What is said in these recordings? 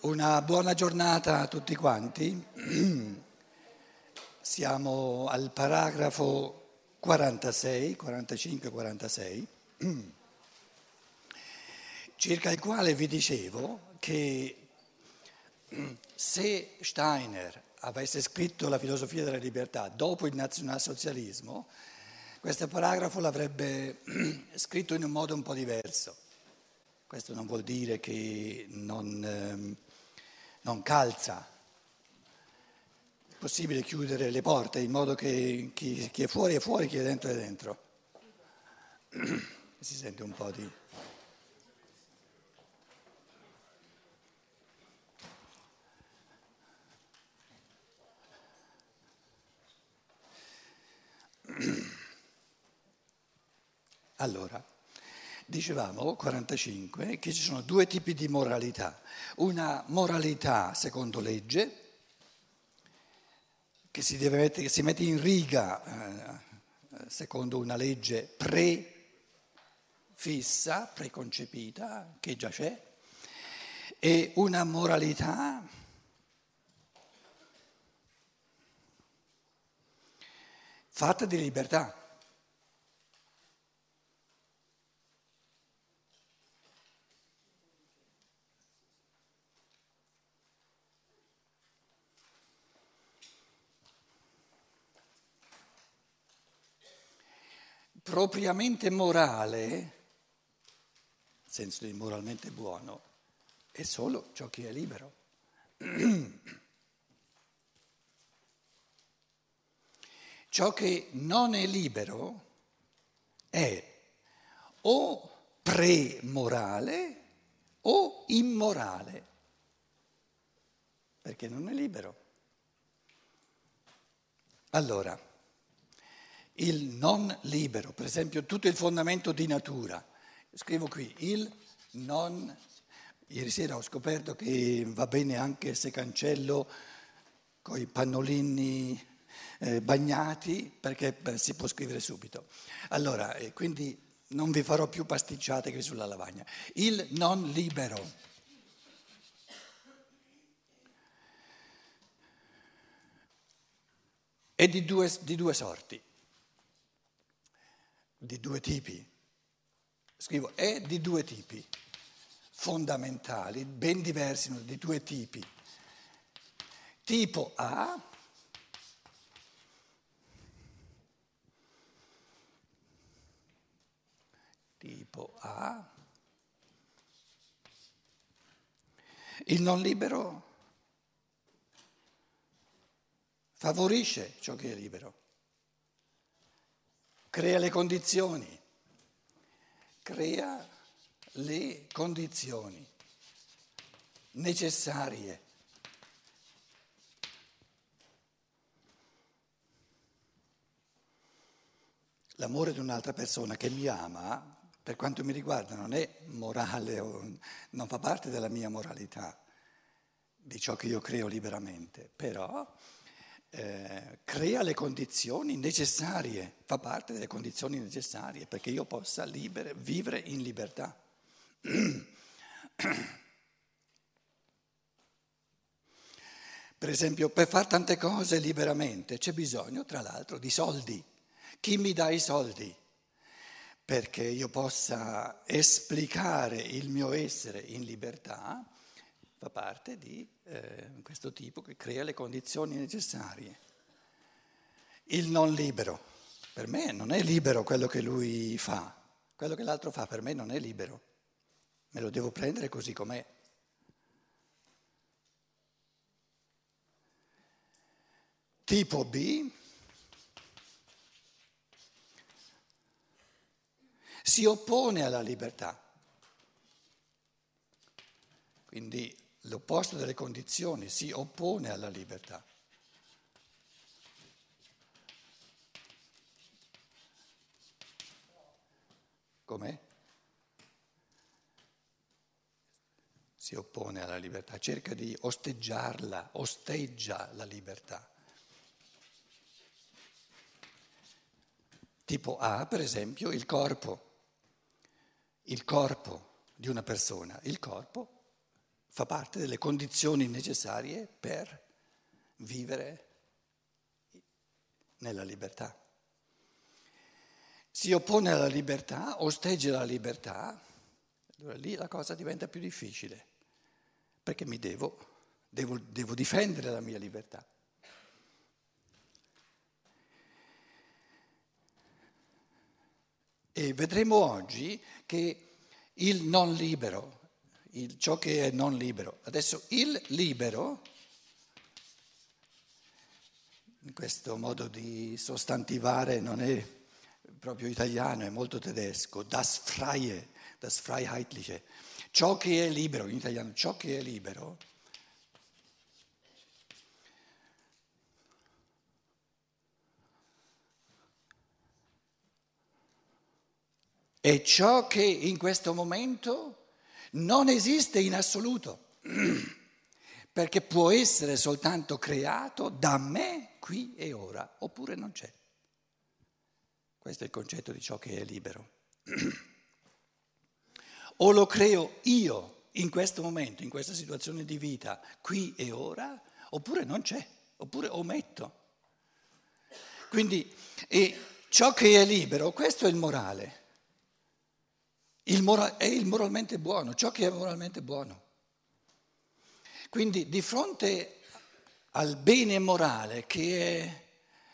Una buona giornata a tutti quanti. Siamo al paragrafo 46, 45-46, circa il quale vi dicevo che se Steiner avesse scritto la filosofia della libertà dopo il nazionalsocialismo, questo paragrafo l'avrebbe scritto in un modo un po' diverso. Questo non vuol dire che non, ehm, non calza. È possibile chiudere le porte in modo che chi, chi è fuori è fuori, chi è dentro è dentro. Si sente un po' di... Allora, dicevamo 45 che ci sono due tipi di moralità. Una moralità secondo legge, che si, mettere, che si mette in riga eh, secondo una legge prefissa, preconcepita, che già c'è, e una moralità fatta di libertà. Propriamente morale, nel senso di moralmente buono, è solo ciò che è libero. ciò che non è libero è o premorale o immorale, perché non è libero. Allora, il non libero, per esempio tutto il fondamento di natura. Scrivo qui, il non... Ieri sera ho scoperto che va bene anche se cancello con i pannolini eh, bagnati perché beh, si può scrivere subito. Allora, eh, quindi non vi farò più pasticciate qui sulla lavagna. Il non libero. È di due, di due sorti di due tipi, scrivo è di due tipi fondamentali, ben diversi, di due tipi. Tipo A, tipo A, il non libero favorisce ciò che è libero crea le condizioni, crea le condizioni necessarie. L'amore di un'altra persona che mi ama, per quanto mi riguarda, non è morale, non fa parte della mia moralità, di ciò che io creo liberamente, però eh, crea le condizioni necessarie, fa parte delle condizioni necessarie perché io possa libere, vivere in libertà. Per esempio, per fare tante cose liberamente c'è bisogno, tra l'altro, di soldi. Chi mi dà i soldi? Perché io possa esplicare il mio essere in libertà fa parte di eh, questo tipo che crea le condizioni necessarie. Il non libero, per me non è libero quello che lui fa, quello che l'altro fa per me non è libero, me lo devo prendere così com'è. Tipo B si oppone alla libertà. Quindi l'opposto delle condizioni, si oppone alla libertà. Com'è? Si oppone alla libertà, cerca di osteggiarla, osteggia la libertà. Tipo A, per esempio, il corpo, il corpo di una persona, il corpo fa parte delle condizioni necessarie per vivere nella libertà. Si oppone alla libertà, osteggia la libertà, allora lì la cosa diventa più difficile, perché mi devo, devo, devo difendere la mia libertà. E vedremo oggi che il non libero, il, ciò che è non libero, adesso il libero, in questo modo di sostantivare non è proprio italiano, è molto tedesco, das Freie, das Freiheitliche. Ciò che è libero, in italiano, ciò che è libero, è ciò che in questo momento non esiste in assoluto, perché può essere soltanto creato da me qui e ora, oppure non c'è. Questo è il concetto di ciò che è libero. O lo creo io in questo momento, in questa situazione di vita, qui e ora, oppure non c'è, oppure ometto. Quindi ciò che è libero, questo è il morale. Il mora- è il moralmente buono, ciò che è moralmente buono. Quindi di fronte al bene morale che è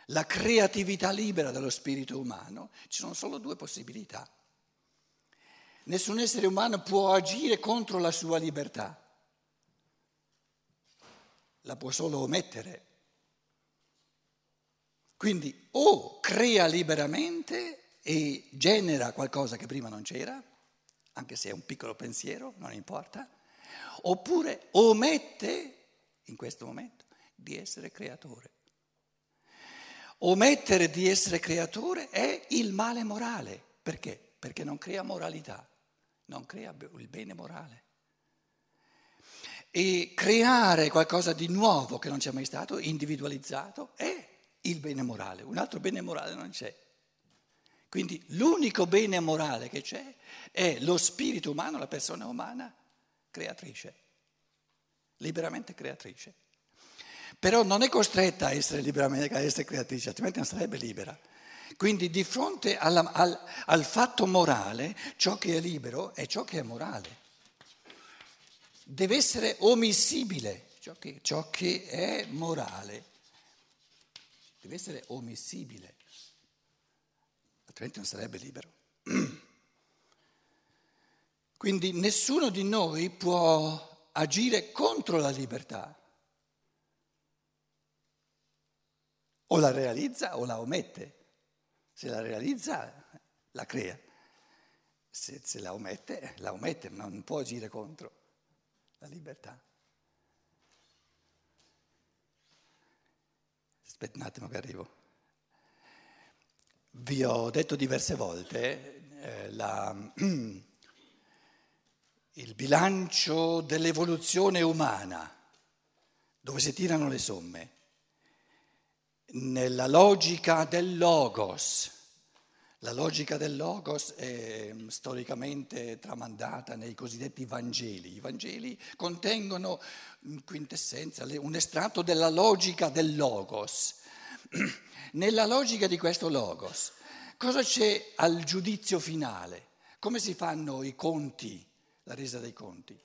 la creatività libera dello spirito umano, ci sono solo due possibilità. Nessun essere umano può agire contro la sua libertà, la può solo omettere. Quindi o crea liberamente e genera qualcosa che prima non c'era, anche se è un piccolo pensiero, non importa, oppure omette in questo momento di essere creatore. Omettere di essere creatore è il male morale. Perché? Perché non crea moralità, non crea il bene morale. E creare qualcosa di nuovo che non c'è mai stato, individualizzato, è il bene morale. Un altro bene morale non c'è. Quindi l'unico bene morale che c'è è lo spirito umano, la persona umana, creatrice, liberamente creatrice però non è costretta a essere liberamente, a essere creatrice, altrimenti non sarebbe libera. Quindi di fronte alla, al, al fatto morale, ciò che è libero è ciò che è morale. Deve essere omissibile, ciò che, ciò che è morale. Deve essere omissibile, altrimenti non sarebbe libero. Quindi nessuno di noi può agire contro la libertà. O la realizza o la omette. Se la realizza, la crea. Se, se la omette, la omette, non può agire contro la libertà. Aspetta un attimo che arrivo. Vi ho detto diverse volte eh, la, il bilancio dell'evoluzione umana, dove si tirano le somme nella logica del logos. La logica del logos è mm, storicamente tramandata nei cosiddetti Vangeli. I Vangeli contengono in quintessenza un estratto della logica del logos. Nella logica di questo logos, cosa c'è al giudizio finale? Come si fanno i conti, la resa dei conti?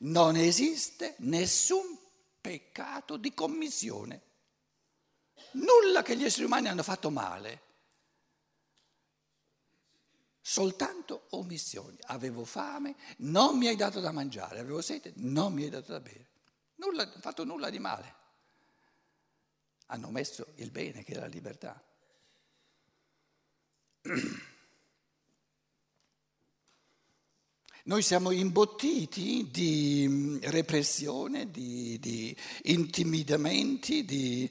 Non esiste nessun peccato di commissione nulla che gli esseri umani hanno fatto male, soltanto omissioni. Avevo fame, non mi hai dato da mangiare, avevo sete, non mi hai dato da bere. Nulla, fatto nulla di male. Hanno messo il bene che è la libertà. Noi siamo imbottiti di mm, repressione, di, di intimidamenti, di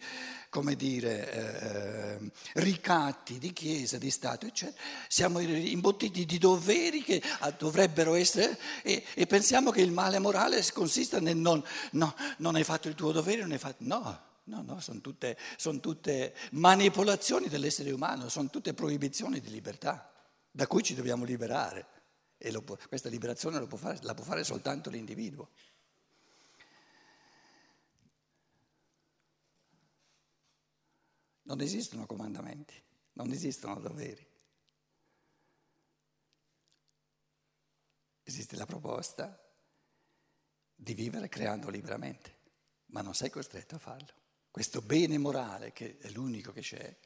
come dire, eh, ricatti di Chiesa, di Stato, eccetera. Siamo imbottiti di doveri che ah, dovrebbero essere e, e pensiamo che il male morale consista nel non, no, non hai fatto il tuo dovere, non hai fatto... No, No, no, sono tutte, sono tutte manipolazioni dell'essere umano, sono tutte proibizioni di libertà da cui ci dobbiamo liberare. E può, questa liberazione può fare, la può fare soltanto l'individuo. Non esistono comandamenti, non esistono doveri. Esiste la proposta di vivere creando liberamente, ma non sei costretto a farlo. Questo bene morale, che è l'unico che c'è,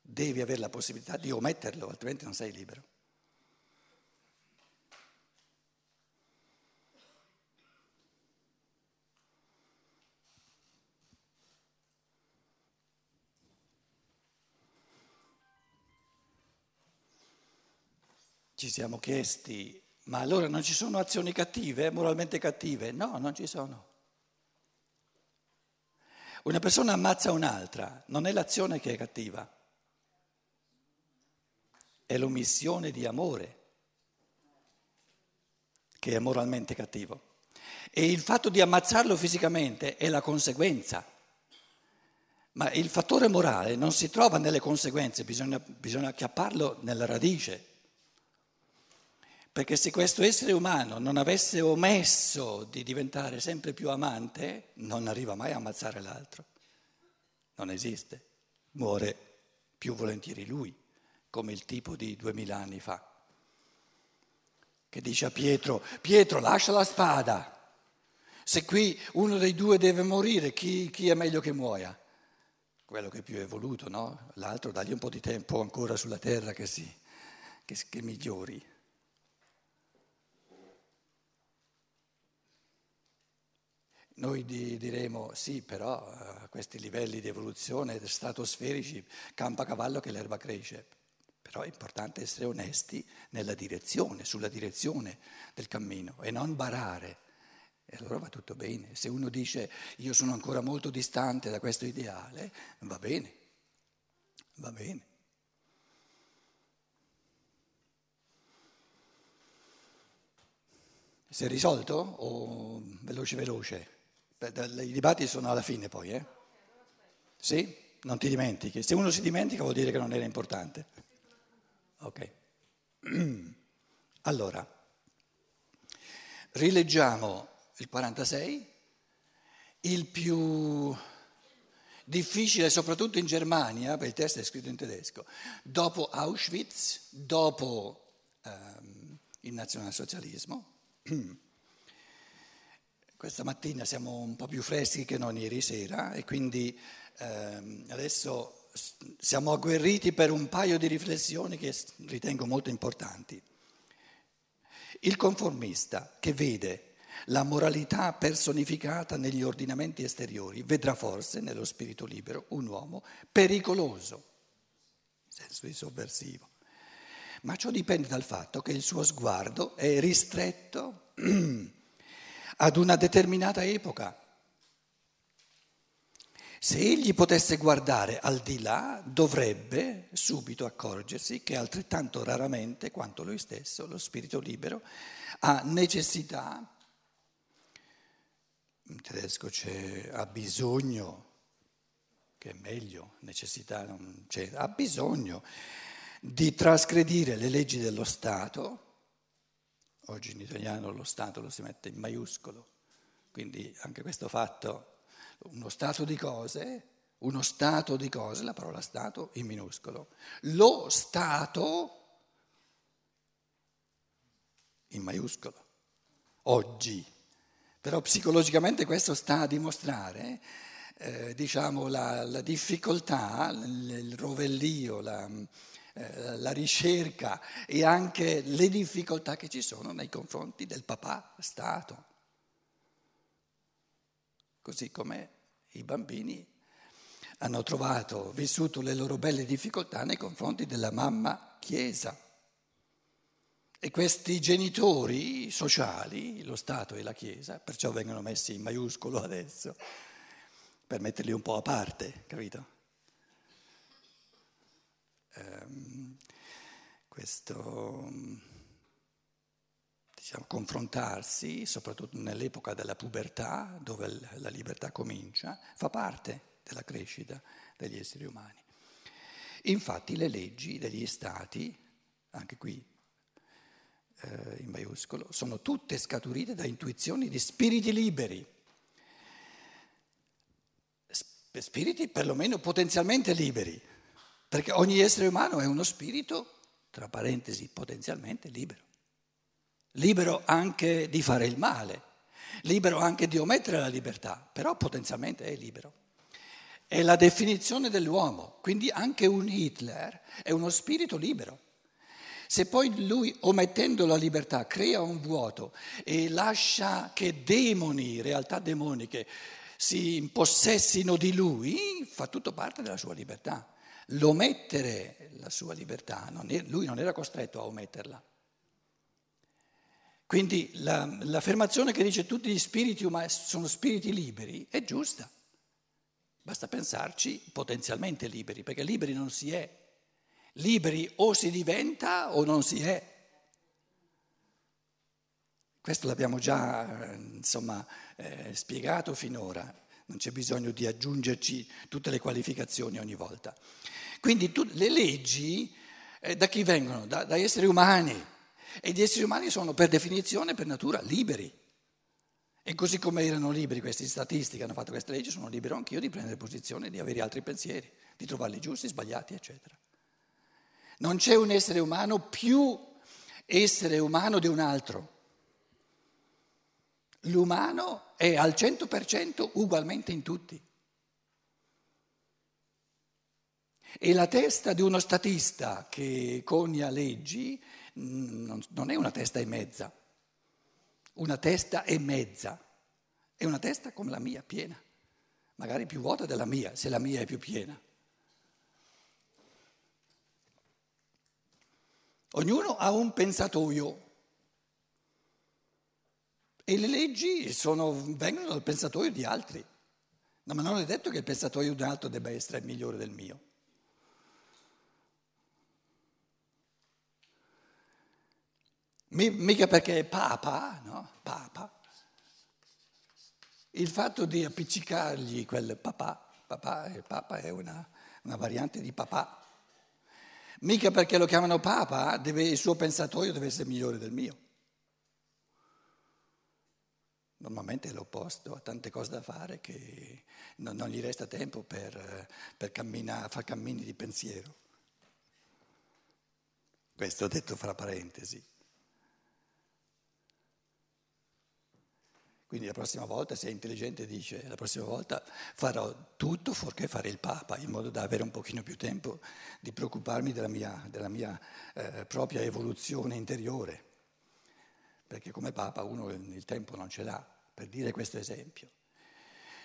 devi avere la possibilità di ometterlo, altrimenti non sei libero. Ci siamo chiesti, ma allora non ci sono azioni cattive, moralmente cattive? No, non ci sono. Una persona ammazza un'altra, non è l'azione che è cattiva, è l'omissione di amore che è moralmente cattivo. E il fatto di ammazzarlo fisicamente è la conseguenza. Ma il fattore morale non si trova nelle conseguenze, bisogna, bisogna acchiapparlo nella radice. Perché se questo essere umano non avesse omesso di diventare sempre più amante, non arriva mai a ammazzare l'altro. Non esiste. Muore più volentieri lui, come il tipo di duemila anni fa, che dice a Pietro, Pietro lascia la spada. Se qui uno dei due deve morire, chi, chi è meglio che muoia? Quello che più è voluto, no? L'altro dagli un po' di tempo ancora sulla terra che, si, che, che migliori. Noi diremo sì, però a eh, questi livelli di evoluzione stratosferici campa a cavallo che l'erba cresce. Però è importante essere onesti nella direzione, sulla direzione del cammino e non barare. E allora va tutto bene. Se uno dice io sono ancora molto distante da questo ideale, va bene, va bene. Si è risolto o veloce veloce? I dibattiti sono alla fine poi, eh? Sì? Non ti dimentichi. Se uno si dimentica vuol dire che non era importante. Ok. Allora, rileggiamo il 46, il più difficile soprattutto in Germania, perché il testo è scritto in tedesco, dopo Auschwitz, dopo ehm, il nazionalsocialismo. Questa mattina siamo un po' più freschi che non ieri sera e quindi ehm, adesso siamo agguerriti per un paio di riflessioni che ritengo molto importanti. Il conformista che vede la moralità personificata negli ordinamenti esteriori vedrà forse nello spirito libero un uomo pericoloso, in senso di sovversivo. Ma ciò dipende dal fatto che il suo sguardo è ristretto ad una determinata epoca. Se egli potesse guardare al di là, dovrebbe subito accorgersi che altrettanto raramente quanto lui stesso, lo spirito libero, ha necessità, in tedesco c'è ha bisogno, che è meglio, necessità non c'è, ha bisogno di trasgredire le leggi dello Stato Oggi in italiano lo Stato lo si mette in maiuscolo, quindi anche questo fatto, uno stato di cose, uno stato di cose, la parola Stato in minuscolo. Lo Stato in maiuscolo, oggi. Però psicologicamente questo sta a dimostrare eh, diciamo, la, la, difficoltà, il rovellio, la, eh, la ricerca e anche le difficoltà che ci sono nei confronti del papà Stato. Così come i bambini hanno trovato, vissuto le loro belle difficoltà nei confronti della mamma Chiesa. E questi genitori sociali, lo Stato e la Chiesa, perciò vengono messi in maiuscolo adesso, per metterli un po' a parte, capito? Ehm, questo diciamo, confrontarsi, soprattutto nell'epoca della pubertà, dove la libertà comincia, fa parte della crescita degli esseri umani. Infatti le leggi degli stati, anche qui eh, in maiuscolo, sono tutte scaturite da intuizioni di spiriti liberi spiriti perlomeno potenzialmente liberi, perché ogni essere umano è uno spirito, tra parentesi, potenzialmente libero. Libero anche di fare il male, libero anche di omettere la libertà, però potenzialmente è libero. È la definizione dell'uomo, quindi anche un Hitler è uno spirito libero. Se poi lui, omettendo la libertà, crea un vuoto e lascia che demoni, realtà demoniche, si impossessino di lui, fa tutto parte della sua libertà. L'omettere la sua libertà, non è, lui non era costretto a ometterla. Quindi la, l'affermazione che dice tutti gli spiriti umani sono spiriti liberi è giusta. Basta pensarci potenzialmente liberi, perché liberi non si è. Liberi o si diventa o non si è. Questo l'abbiamo già insomma, eh, spiegato finora, non c'è bisogno di aggiungerci tutte le qualificazioni ogni volta. Quindi tu, le leggi eh, da chi vengono? Da, da esseri umani e gli esseri umani sono per definizione, per natura, liberi. E così come erano liberi questi statisti che hanno fatto queste leggi, sono libero anch'io di prendere posizione, di avere altri pensieri, di trovarli giusti, sbagliati, eccetera. Non c'è un essere umano più essere umano di un altro. L'umano è al 100% ugualmente in tutti. E la testa di uno statista che conia leggi mm, non è una testa e mezza, una testa e mezza, è una testa come la mia, piena, magari più vuota della mia, se la mia è più piena. Ognuno ha un pensatoio e le leggi sono, vengono dal pensatoio di altri. No, ma non è detto che il pensatoio di un altro debba essere migliore del mio. Mica perché è papa, no? Papa. Il fatto di appiccicargli quel papà, papà il papa è una, una variante di papà. Mica perché lo chiamano papa, deve, il suo pensatoio deve essere migliore del mio. Normalmente è l'opposto, ha tante cose da fare che non, non gli resta tempo per, per camminare, fare cammini di pensiero. Questo detto fra parentesi. Quindi la prossima volta, se è intelligente, dice, la prossima volta farò tutto fuorché fare il Papa, in modo da avere un pochino più tempo di preoccuparmi della mia, della mia eh, propria evoluzione interiore. Perché come Papa uno il tempo non ce l'ha, per dire questo esempio.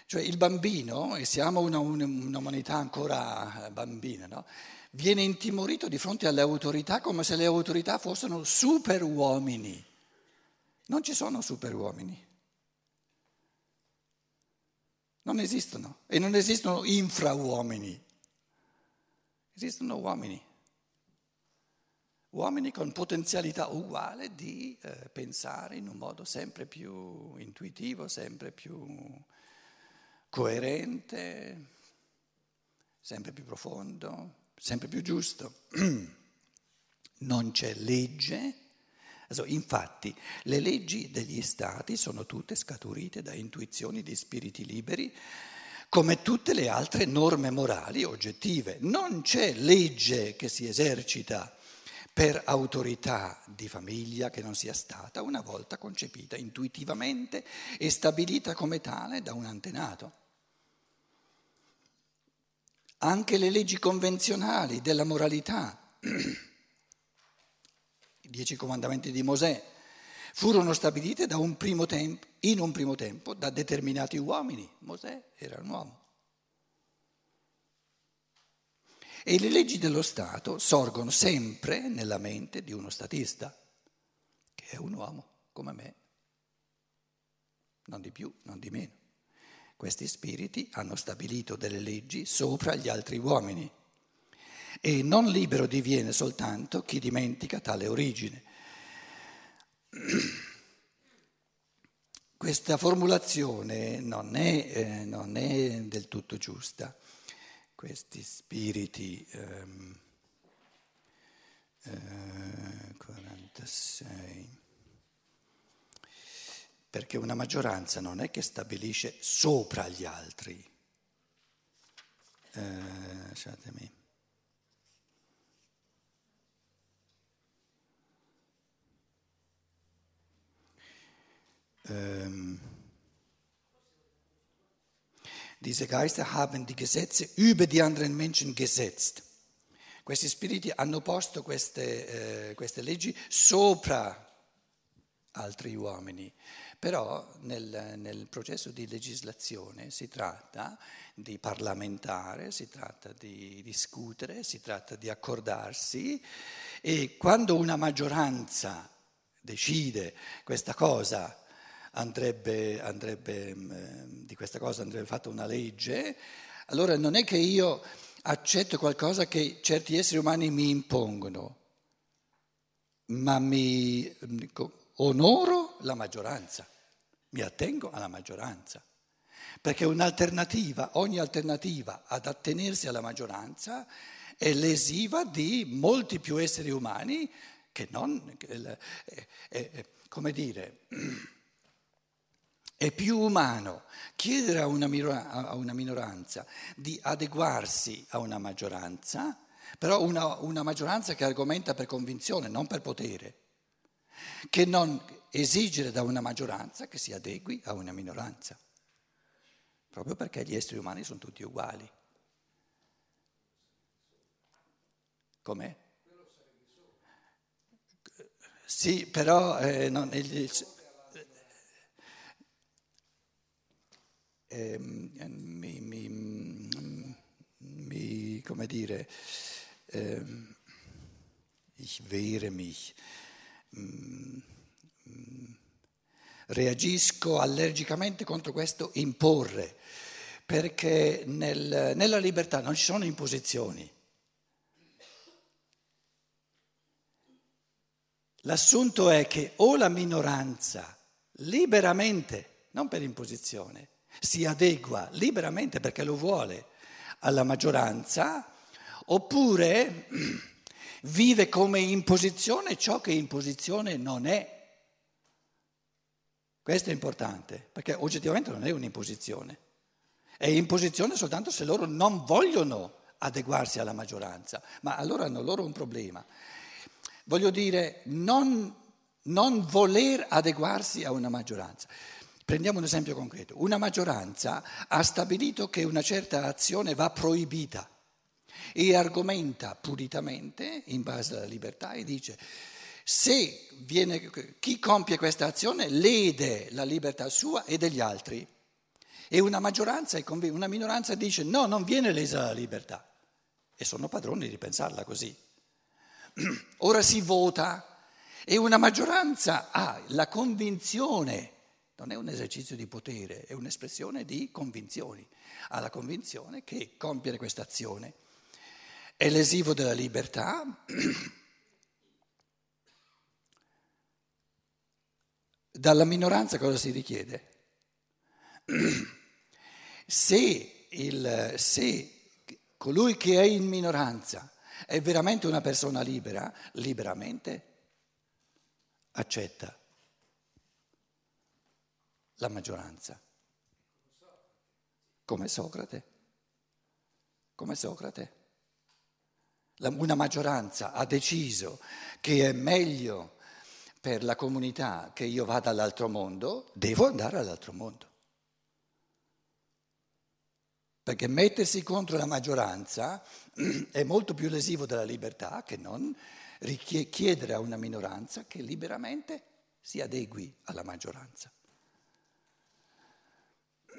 Cioè il bambino, e siamo una, un'umanità ancora bambina, no? viene intimorito di fronte alle autorità come se le autorità fossero super uomini. Non ci sono super uomini. Non esistono e non esistono infrauomini, esistono uomini, uomini con potenzialità uguale di eh, pensare in un modo sempre più intuitivo, sempre più coerente, sempre più profondo, sempre più giusto. Non c'è legge Infatti, le leggi degli stati sono tutte scaturite da intuizioni di spiriti liberi, come tutte le altre norme morali oggettive. Non c'è legge che si esercita per autorità di famiglia che non sia stata una volta concepita intuitivamente e stabilita come tale da un antenato. Anche le leggi convenzionali della moralità dieci comandamenti di Mosè, furono stabilite un tempo, in un primo tempo da determinati uomini. Mosè era un uomo. E le leggi dello Stato sorgono sempre nella mente di uno statista, che è un uomo come me, non di più, non di meno. Questi spiriti hanno stabilito delle leggi sopra gli altri uomini e non libero diviene soltanto chi dimentica tale origine. Questa formulazione non è, eh, non è, del tutto giusta. Questi spiriti ehm, eh, 46 perché una maggioranza non è che stabilisce sopra gli altri, eh, lasciatemi. Ähm, diese Geister haben die Gesetze über die anderen Menschen gesetzt. Questi spiriti hanno posto queste, eh, queste leggi sopra altri uomini, però nel, nel, processo di legislazione si tratta di parlamentare, si tratta di discutere, si tratta di accordarsi e quando una maggioranza decide questa cosa andrebbe, andrebbe, mm, di questa cosa andrebbe fatta una legge, allora non è che io accetto qualcosa che certi esseri umani mi impongono, ma mi onoro la maggioranza, mi attengo alla maggioranza. Perché un'alternativa, ogni alternativa ad attenersi alla maggioranza è lesiva di molti più esseri umani che non, è, è, come dire, È più umano chiedere a una, minoranza di adeguarsi a una maggioranza, però una, una maggioranza che argomenta per convinzione, non per potere, che non esigere da una maggioranza che si adegui a una minoranza, proprio perché gli esseri umani sono tutti uguali. Com'è? Sì, però eh, non, il, eh, mi, mi, mi, come dire, eh, ich wehre mich, mm, reagisco allergicamente contro questo imporre, perché nel, nella libertà non ci sono imposizioni. L'assunto è che o la minoranza liberamente, non per imposizione, si adegua liberamente perché lo vuole alla maggioranza, oppure vive come imposizione ciò che imposizione non è. Questo è importante, perché oggettivamente non è un'imposizione. È imposizione soltanto se loro non vogliono adeguarsi alla maggioranza, ma allora hanno loro un problema. Voglio dire, non, non voler adeguarsi a una maggioranza. Prendiamo un esempio concreto. Una maggioranza ha stabilito che una certa azione va proibita e argomenta pulitamente, in base alla libertà, e dice se viene, chi compie questa azione lede la libertà sua e degli altri. E una maggioranza, una minoranza dice no, non viene lesa la libertà. E sono padroni di pensarla così. Ora si vota e una maggioranza ha la convinzione non è un esercizio di potere, è un'espressione di convinzioni. Ha la convinzione che compiere questa azione è lesivo della libertà, dalla minoranza cosa si richiede? Se, il, se colui che è in minoranza è veramente una persona libera, liberamente accetta la maggioranza. Come Socrate. Come Socrate. Una maggioranza ha deciso che è meglio per la comunità che io vada all'altro mondo, devo andare all'altro mondo. Perché mettersi contro la maggioranza è molto più lesivo della libertà che non chiedere a una minoranza che liberamente si adegui alla maggioranza.